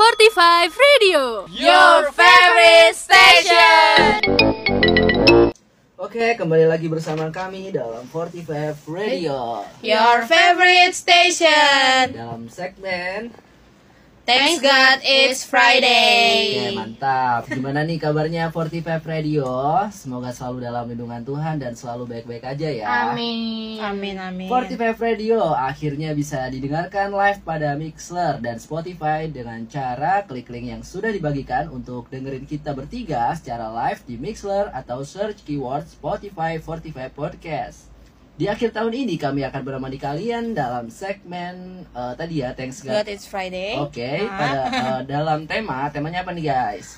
45 Radio Your favorite station. Oke, kembali lagi bersama kami dalam 45 Radio Your favorite station. dalam segmen Thanks God it's Oke, Friday. mantap. Gimana nih kabarnya 45 Radio? Semoga selalu dalam lindungan Tuhan dan selalu baik-baik aja ya. Amin. Amin amin. 45 Radio akhirnya bisa didengarkan live pada Mixler dan Spotify dengan cara klik link yang sudah dibagikan untuk dengerin kita bertiga secara live di Mixler atau search keyword Spotify 45 Podcast. Di akhir tahun ini kami akan menemani kalian dalam segmen eh, tadi ya Thanks God. God it's Friday. Oke, Nah, pada eh, dalam tema temanya apa nih guys?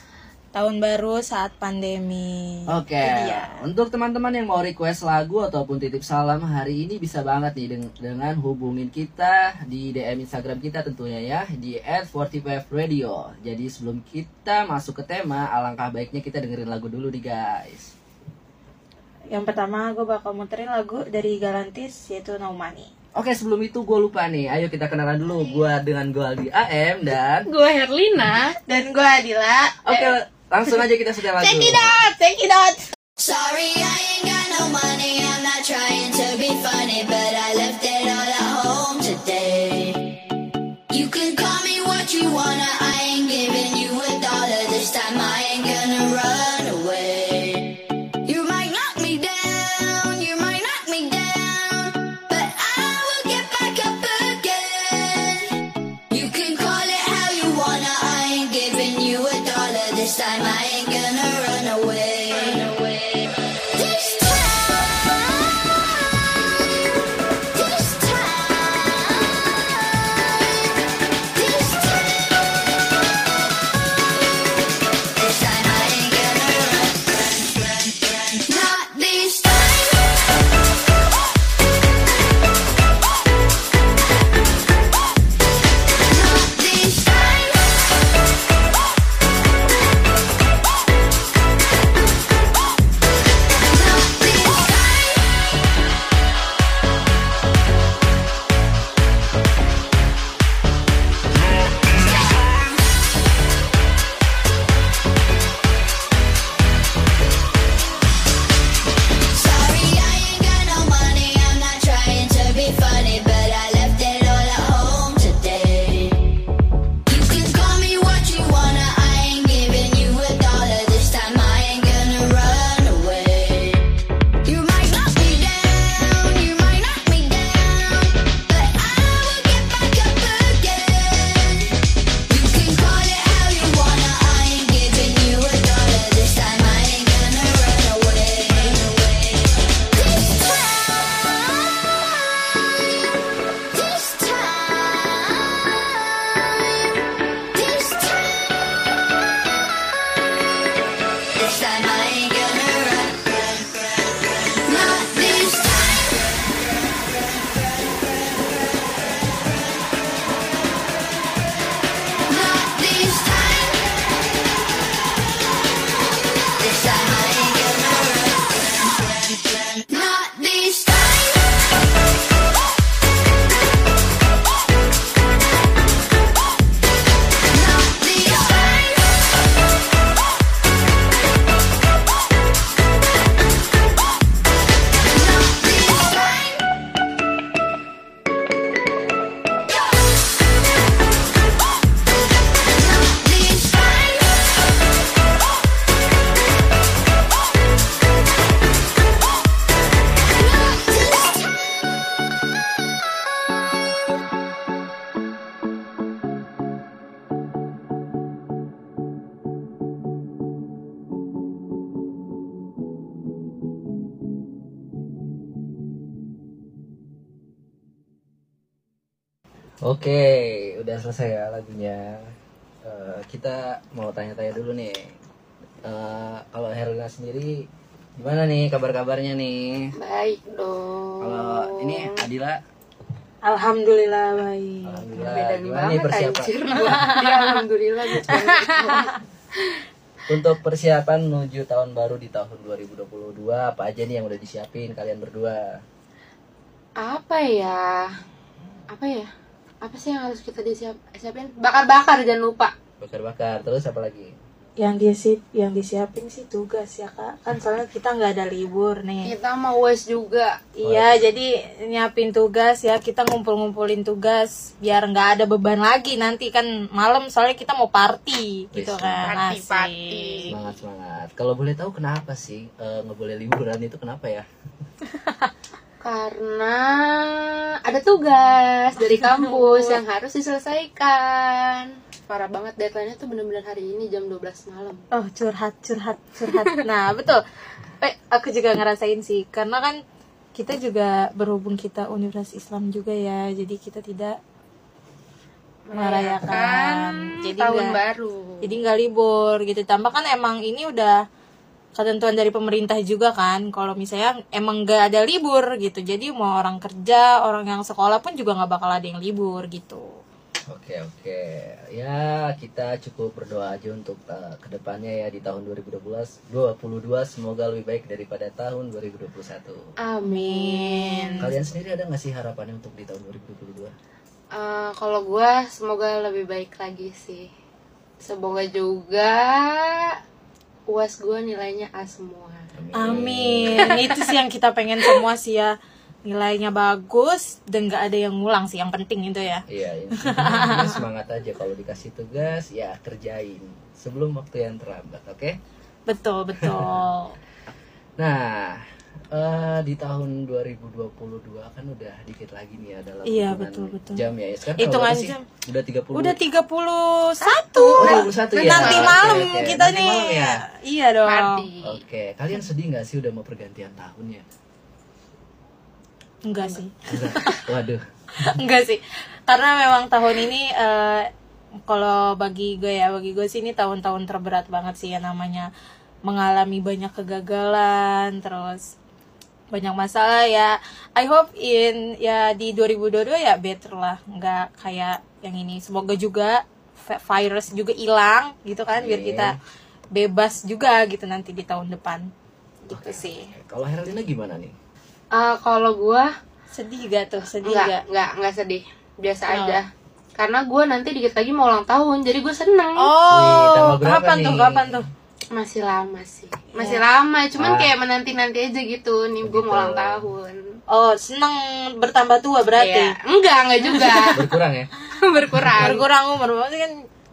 tahun baru saat pandemi. Oke, Itu dia. untuk teman-teman yang mau request lagu ataupun titip salam hari ini bisa banget nih deng- dengan hubungin kita di DM Instagram kita tentunya ya di @45radio. Jadi sebelum kita masuk ke tema, alangkah baiknya kita dengerin lagu dulu nih guys. Yang pertama gue bakal muterin lagu dari Galantis yaitu No Money. Oke, sebelum itu gue lupa nih. Ayo kita kenalan dulu. Gua dengan gue Aldi AM dan Gue Herlina Dan gue Adila. Oke, langsung aja kita setel lagu. Check it out, check it out. Sorry, I ain't got no money. I'm not trying to be funny, but I left it all at home today. You can call me what you wanna. I ain't giving you a dollar this time. I ain't gonna run Oke, udah selesai ya lagunya. Eh, kita mau tanya-tanya dulu nih. Eh, kalau Herlina sendiri gimana nih kabar-kabarnya nih? Baik dong. Kalau ini Adila, Alhamdulillah baik. alhamdulillah gimana nih persiapan Ya, Alhamdulillah cuma untuk persiapan menuju tahun baru di tahun 2022 apa aja nih yang udah disiapin kalian berdua? apa ya apa ya apa sih yang harus kita disiap siapin bakar bakar jangan lupa bakar-bakar terus apa lagi Yang disip, yang disiapin sih tugas ya kak. Kan soalnya kita nggak ada libur nih. Kita mau wes juga. Iya, jadi nyiapin tugas ya kita ngumpul-ngumpulin tugas biar nggak ada beban lagi nanti kan malam soalnya kita mau party gitu Wis, kan. party, Asik. party. semangat semangat kalau boleh tahu kenapa sih eh, nggak boleh liburan itu kenapa ya Karena ada tugas dari kampus yang harus diselesaikan. Parah banget deadline-nya tuh bener-bener hari ini jam 12 malam. Oh curhat curhat curhat. Nah betul. Eh, aku juga ngerasain sih karena kan kita juga berhubung kita Universitas Islam juga ya, jadi kita tidak merayakan. Jadi tahun nggak- baru. jadi nggak libur gitu. Tambah kan emang ini udah ketentuan dari pemerintah juga kan. Kalau misalnya emang nggak ada libur gitu, jadi mau orang kerja, orang yang sekolah pun juga nggak bakal ada yang libur gitu. Oke oke ya kita cukup berdoa aja untuk uh, ke depannya ya di tahun 2012 22 semoga lebih baik daripada tahun 2021 Amin. kalian sendiri ada nggak sih harapannya untuk di tahun 2022 Eh, kalau gua semoga lebih baik lagi sih. Semoga juga uas gua nilainya A semua. Amin. Itu sih yang kita pengen semua sih ya. Nilainya bagus dan nggak ada yang ngulang sih. Yang penting itu ya. Iya, intinya semangat aja kalau dikasih tugas ya kerjain sebelum waktu yang terlambat, oke? Betul betul. Nah, eh, di tahun 2022 kan udah dikit lagi nih ya dalam Iya, betul, betul. jam ya. Sekarang Hitungan berapa sih? jam. Udah 30. Udah 31 Oh, 31 ya. Nanti malam oke. kita Nanti nih. malam ya? Iya dong. Oke, kalian sedih nggak sih udah mau pergantian tahun ya? Enggak sih. Enggak. Waduh. Enggak sih. Karena memang tahun ini eh, kalau bagi gue ya, bagi gue sih ini tahun-tahun terberat banget sih ya namanya mengalami banyak kegagalan, terus banyak masalah ya. I hope in ya di 2022 ya better lah, nggak kayak yang ini. Semoga juga vi- virus juga hilang gitu kan, biar kita bebas juga gitu nanti di tahun depan. Gitu sih. Kalau Herlina gimana nih? Eh, kalau gua Sedih gak tuh? Sedih enggak, gak? enggak, enggak sedih. Biasa Kenapa? aja. Karena gua nanti dikit lagi mau ulang tahun, jadi gue seneng. Wih, Oh, berapa kapan nih? tuh? Kapan tuh? Masih lama sih. Masih lama, cuman Ah. kayak menanti-nanti aja gitu. Nih gue mau Gitu. ulang tahun. Oh, seneng bertambah tua berarti. Iya. Enggak, enggak juga. Berkurang ya? Berkurang. Berkurang umur berarti kan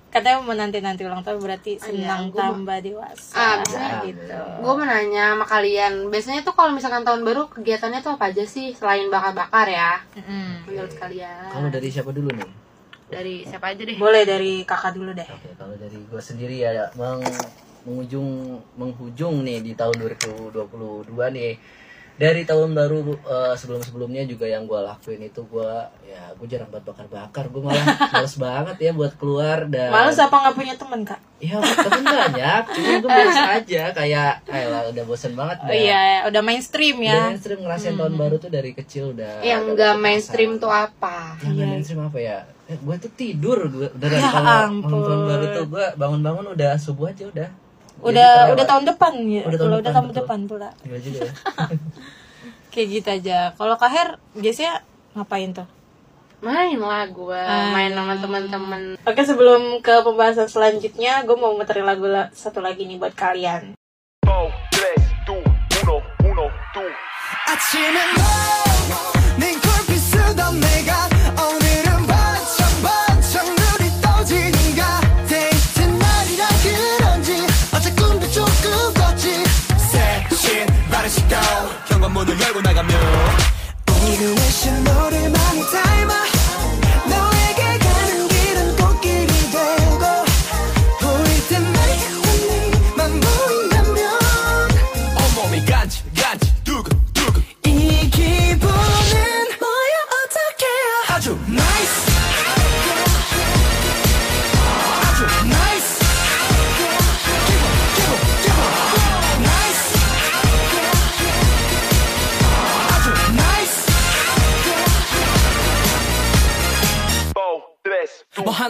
katanya menanti-nanti ulang tahun berarti iya, senang gua tambah dewasa. Ah, bisa. gitu. Gue mau nanya sama kalian, biasanya tuh kalau misalkan tahun baru kegiatannya tuh apa aja sih selain bakar-bakar ya? Mm-mm. Menurut kalian? Kalau dari siapa dulu nih? dari siapa aja deh? Boleh dari kakak dulu deh. Oke, kalau dari gue sendiri ya meng, mengujung menghujung nih di tahun 2022 nih. Dari tahun baru eh, sebelum-sebelumnya juga yang gue lakuin itu gue ya gue jarang buat bakar-bakar gue malah males banget ya buat keluar dan Males apa nggak punya teman kak? ya temen banyak cuma gue biasa aja kayak ayolah udah bosen banget Oh dah. iya, udah mainstream Udah ya. mainstream ngerasain tahun baru tuh dari kecil udah Yang udah enggak berasa. mainstream tuh apa? yang nggak mainstream apa ya eh, gue tuh tidur gue udah Ya malam tahun baru tuh gue bangun-bangun udah subuh aja udah Udah Jadi udah kelewat. tahun depan ya. Udah tahun Kalau udah depan, tahun betul. depan pula. Gila juga ya. Kayak gitu aja. Kalau Kak Her biasanya ngapain tuh? Main lah gue, main sama teman-teman. Oke sebelum ke pembahasan selanjutnya, gue mau muterin lagu la- satu lagi nih buat kalian. Four, tres, two, uno, uno, two. 아침에 너네 문을 열고 나가면 이 너를 말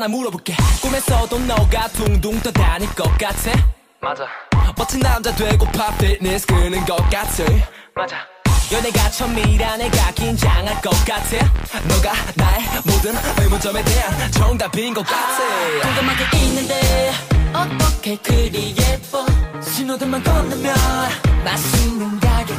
물어볼게. 꿈에서도 너가 둥둥 떠다닐 것 같아? 맞아, 멋진 남자 되고파 피트니스 끄는 것 같아? 맞아. 연애가 처음이라 내가 긴장할 것 같아? 너가 나의 모든 의문점에 대한 정답인 것 같아. 궁금한 게 있는데 어떻게 그리 예뻐? 신호등만 건너면 맛있는 가게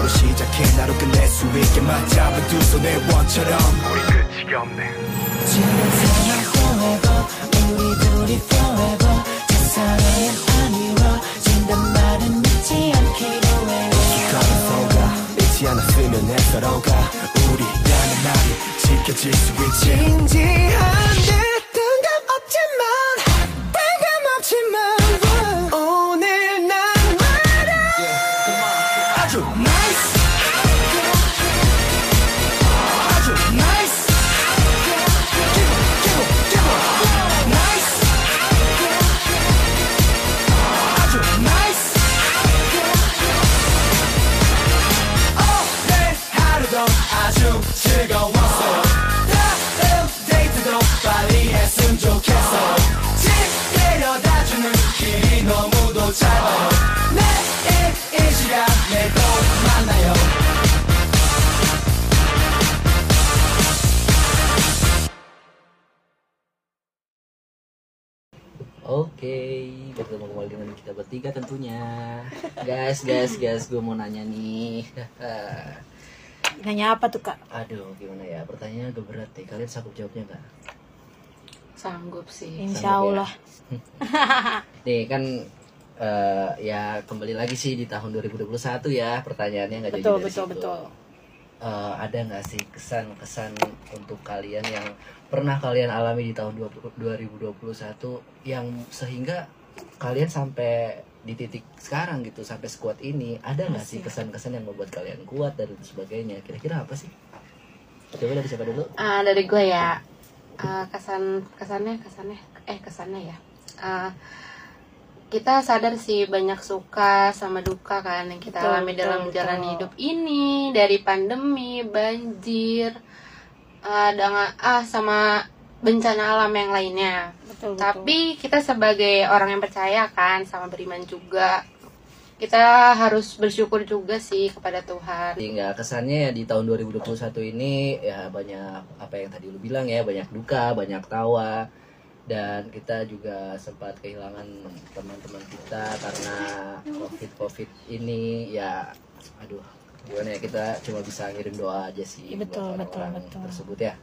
너로 시작해 나로 끝낼 수 있게 맞잡은 두 손의 원처럼. 우리 끝이 없네. 지난 사랑 forever 우리 둘이 forever 첫사랑은 아니워진단 말은 믿지 않기로 해 가면서가 잊지 않았으면 해 서로가 우리 라는 말이 지켜질 수 있지. 진지한 하루도 아주 즐거웠어 다음 데이트도 빨리 했으면 좋겠어 집 데려다주는 길이 너무도 짧아요 내일 이 시간에 또 만나요 Oke, bertemu kembali dengan kita bertiga tentunya. Guys, guys, guys, gue mau nanya nih. Nanya apa tuh kak? Aduh, gimana ya? Pertanyaannya agak berat nih. Kalian sanggup jawabnya nggak? Sanggup sih. Insya Allah. Nih kan eh, ya kembali lagi sih di tahun 2021 ya. Pertanyaannya nggak jadi Betul dari betul situ. betul. Eh, ada nggak sih kesan-kesan untuk kalian yang pernah kalian alami di tahun 20 2021 yang sehingga kalian sampai di titik sekarang gitu sampai sekuat ini ada nggak sih kesan-kesan yang membuat kalian kuat dan sebagainya? Kira-kira apa sih? Coba dari siapa dulu? Ah, dari gue ya. Ah, kesan kesannya kesannya eh kesannya ya. Ah, kita sadar sih banyak suka sama duka kan yang kita Betul, alami betul, dalam betul. jalan hidup ini dari pandemi banjir ah, dengan ah sama bencana alam yang lainnya Betul, betul. tapi kita sebagai orang yang percaya kan sama beriman juga kita harus bersyukur juga sih kepada Tuhan Hingga kesannya ya di tahun 2021 ini ya banyak apa yang tadi lu bilang ya banyak duka, banyak tawa dan kita juga sempat kehilangan teman-teman kita karena covid covid ini ya aduh gimana ya kita cuma bisa ngirim doa aja sih betul, buat betul, orang-orang betul. tersebut ya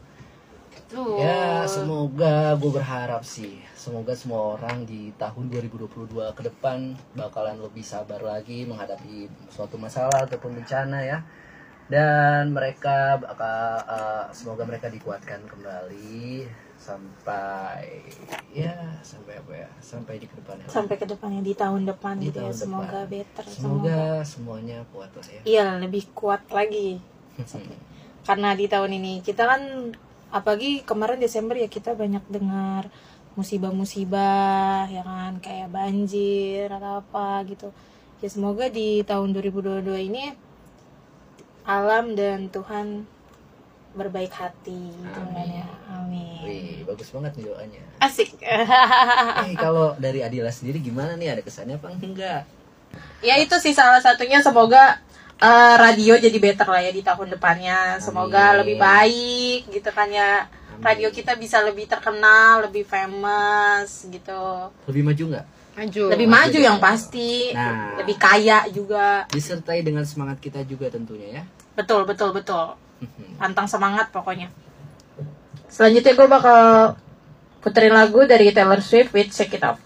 Tuh. ya semoga gue berharap sih semoga semua orang di tahun 2022 ke depan bakalan lebih sabar lagi menghadapi suatu masalah ataupun bencana ya dan mereka bakal eh, semoga mereka dikuatkan kembali sampai ya sampai apa ya sampai di ke depannya. Sampai ke depannya di tahun depan Di gitu ya. tahun Semoga depan. better. semoga semuanya kuat lah ya Iya lebih kuat lagi. Karena di tahun ini kita kan apalagi kemarin Desember ya kita banyak dengar musibah-musibah ya kan kayak banjir atau apa gitu. Ya semoga di tahun 2022 ini alam dan Tuhan berbaik hati gitu kan ya. Amin. Wih, bagus banget nih doanya Asik. eh kalau dari Adila sendiri gimana nih ada kesannya apa enggak ya itu sih salah satunya semoga eh, radio jadi better lah ya di tahun depannya. Semoga Amin. lebih baik gitu kan ya. Radio kita bisa lebih terkenal lebih famous gitu. Lebih maju nggak? Maju. Lebih maju yang pasti. Nah. lebih kaya juga. Disertai dengan semangat kita juga tentunya ya. Betul betul betul. Pantang semangat pokoknya. Selanjutnya gue bakal puterin lagu dari Taylor Swift with Shake It Off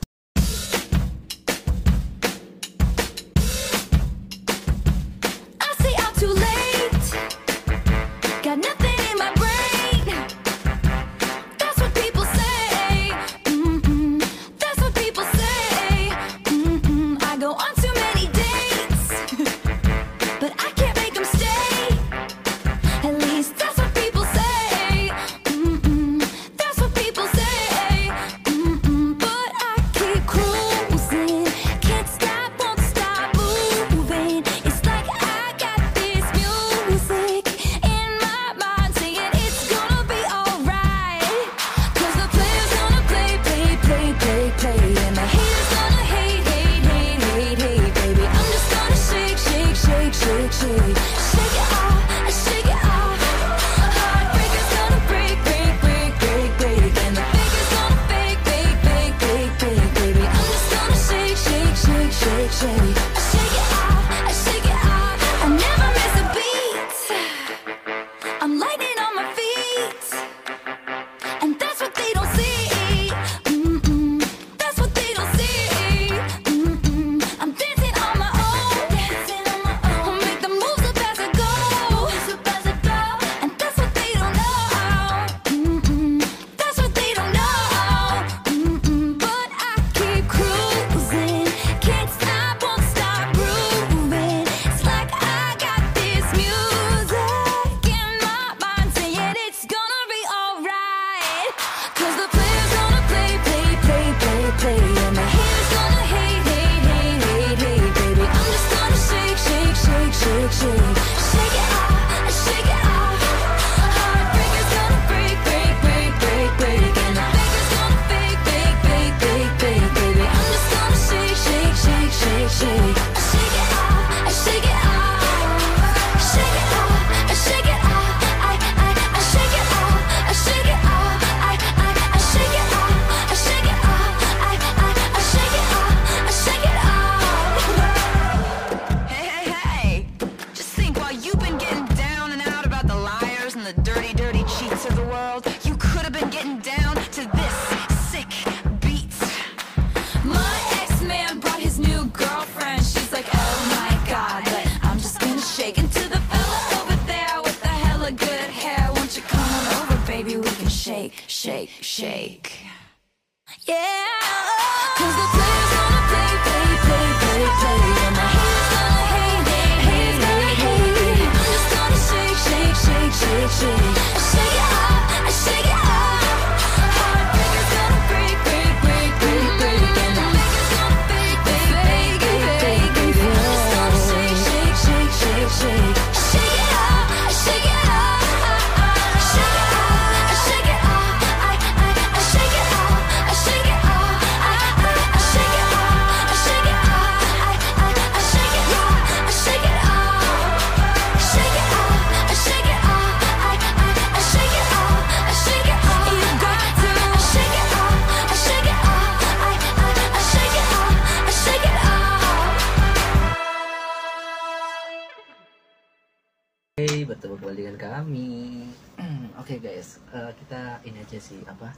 ini aja sih apa?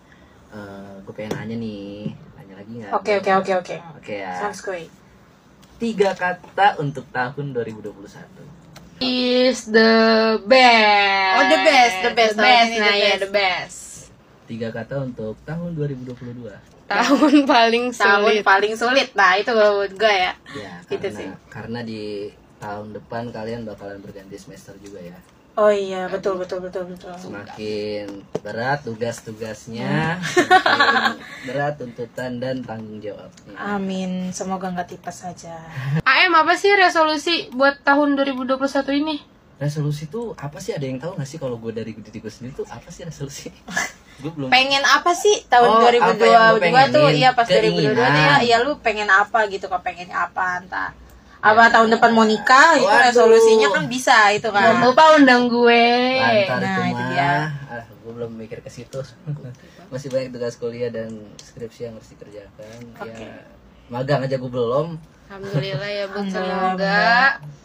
gue pengen nanya nih, nanya lagi nggak? Oke oke oke oke. Oke ya. Sounds great. Tiga kata untuk tahun 2021. Is the best. Oh, the best, the best. The Tahun best. Nah, the ya best. the best. Tiga kata untuk tahun 2022. Tahun paling Tahun sulit. paling sulit. Nah itu gue ya. Ya, Gitu karena sih. karena di tahun depan kalian bakalan berganti semester juga ya. Oh iya betul betul betul betul. Semakin berat tugas-tugasnya, semakin berat tuntutan dan tanggung jawabnya. Amin. Semoga nggak tipes saja. AM apa sih resolusi buat tahun 2021 ini? Resolusi tuh apa sih? Ada yang tahu nggak sih kalau gue dari diri gue sendiri tuh apa sih resolusi? gue belum. Pengen apa sih tahun Oh, apa yang lu 2022 tuh? Iya pas 2022 tuh ya, ya lu pengen apa gitu kok pengen apa entah apa tahun depan mau nikah itu Waduh. resolusinya kan bisa itu Jangan kan. lupa undang gue. Lantar Nah, itu itu dia. Ah, gue belum mikir ke situ. Masih banyak tugas kuliah dan skripsi yang harus dikerjakan. Ya, magang aja gue belum. Alhamdulillah ya Alhamdulillah, semoga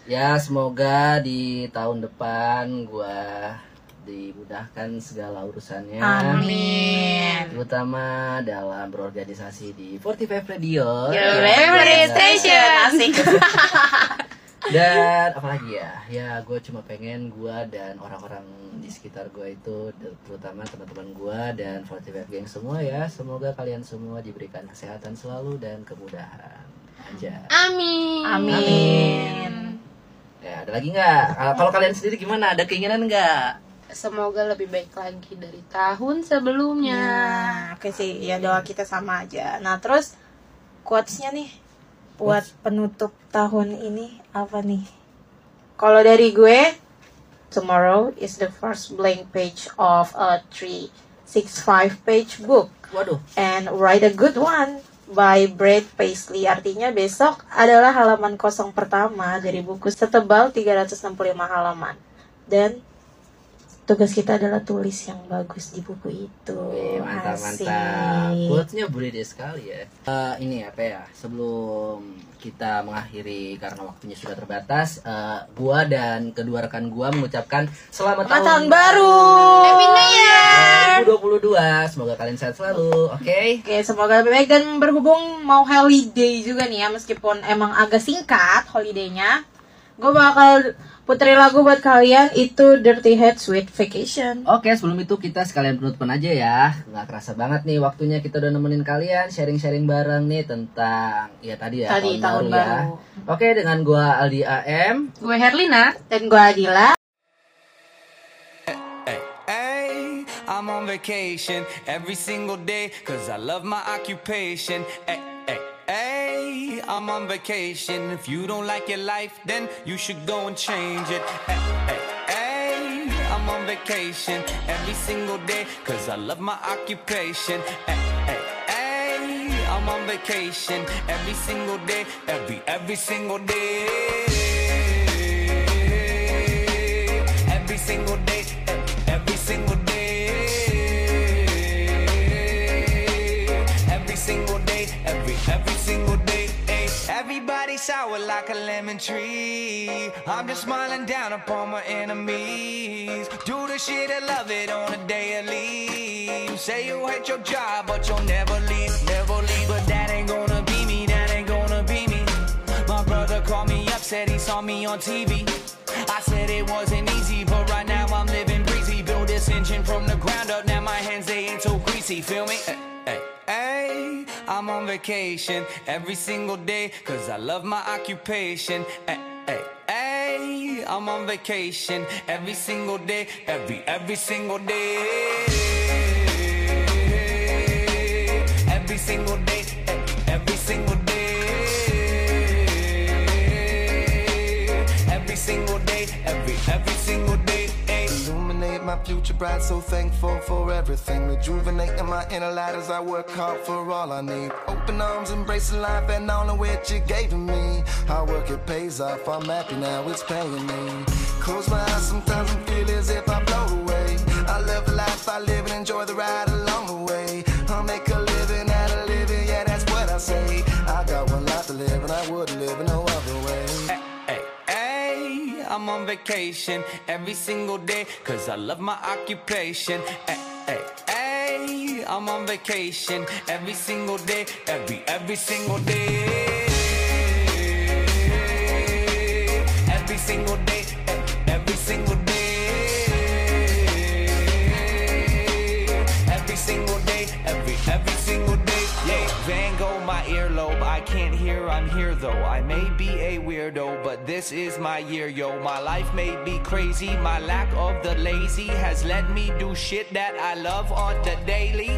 Ya semoga di tahun depan gua dimudahkan segala urusannya. Amin. Terutama dalam berorganisasi di 45 Radio. Your Ya, favorite dan- station asik. Dan apalagi ya, ya gue cuma pengen gue dan orang-orang di sekitar gue itu, terutama teman-teman gue dan 45 Gang semua ya, semoga kalian semua diberikan kesehatan selalu dan kemudahan aja. Amin. Amin. Ya, ada lagi nggak? Kalau- Kalau kalian sendiri gimana? Ada keinginan nggak? Semoga lebih baik lagi dari tahun sebelumnya. Nah, oke sih, ya doa kita sama aja. Nah, terus quotes-nya nih buat penutup tahun ini apa nih? Kalau dari gue, tomorrow is the first blank page of a 365 page book Waduh, and write a good one by Brad Paisley. Artinya besok adalah halaman kosong pertama dari buku setebal 365 halaman. Dan tugas kita adalah tulis yang bagus di buku itu. Wih, mantap Asik. mantap. Quotes-nya brede sekali ya. Eh, ini apa ya? Sebelum kita mengakhiri karena waktunya sudah terbatas, eh, gua dan kedua rekan gua mengucapkan selamat, Selamat tahun baru. Happy New Year. 2022. Semoga kalian sehat selalu. Oke. Oke, semoga lebih baik dan berhubung mau holiday juga nih ya, meskipun emang agak singkat holidaynya. Gue bakal putri lagu buat kalian itu Dirty Head Sweet Vacation. Oke, sebelum itu kita sekalian penutupan aja ya. Nggak kerasa banget nih waktunya kita udah nemenin kalian sharing-sharing bareng nih tentang ya tadi ya Tadi, tahun ya. baru. Oke, dengan gua Aldi AM. Gue Herlina. Dan gue Adila. Hey, hey, I'm on vacation every single day cause I love my occupation. Hey, I'm on vacation. If you don't like your life, then you should go and change it. Hey, hey, hey, I'm on vacation every single day cause I love my occupation. Hey, hey, hey, I'm on vacation every single day, every, every single day. Every single day, every single day. Every single day, every every single day. Everybody sour like a lemon tree. I'm just smiling down upon my enemies. Do the shit I love it on a daily. Say you hate your job, but you'll never leave, never leave. But that ain't gonna be me, that ain't gonna be me. My brother called me up, said he saw me on TV. I said it wasn't easy, but right now I'm living breezy. Build this engine from the ground up, now my hands they ain't so greasy. Feel me? Hey, hey, hey. I'm on vacation every single day, cause I love my occupation. Ay, ay, ay, I'm on vacation every single day, every, every single day. Every single day, every single day. Every single day, every, every single day. My future bright, so thankful for everything. Rejuvenating my inner light as I work hard for all I need. Open arms, embracing life and all of which you gave me. Hard work, it pays off. I'm happy now, it's paying me. Close my eyes sometimes and feel as if I blow away. I love the life I live and enjoy the ride along the way. I'll make a living out of living, yeah, that's what I say. I got one life to live and I wouldn't live in no other way. I'm on vacation every single day cause I love my occupation. Ay, ay, ay, I'm on vacation every single day, every, every single day. Every single day, can't hear, I'm here though. I may be a weirdo, but this is my year, yo. My life may be crazy. My lack of the lazy has let me do shit that I love on the daily.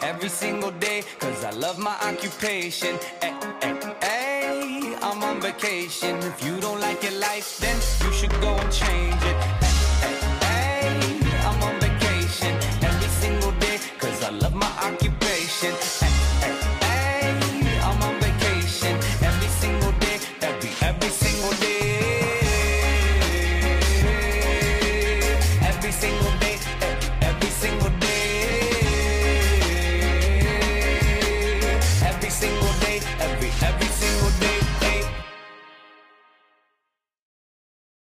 Every single day cause I love my occupation. Hey, hey, hey, I'm on vacation. If you don't like your life, then you should go and change it.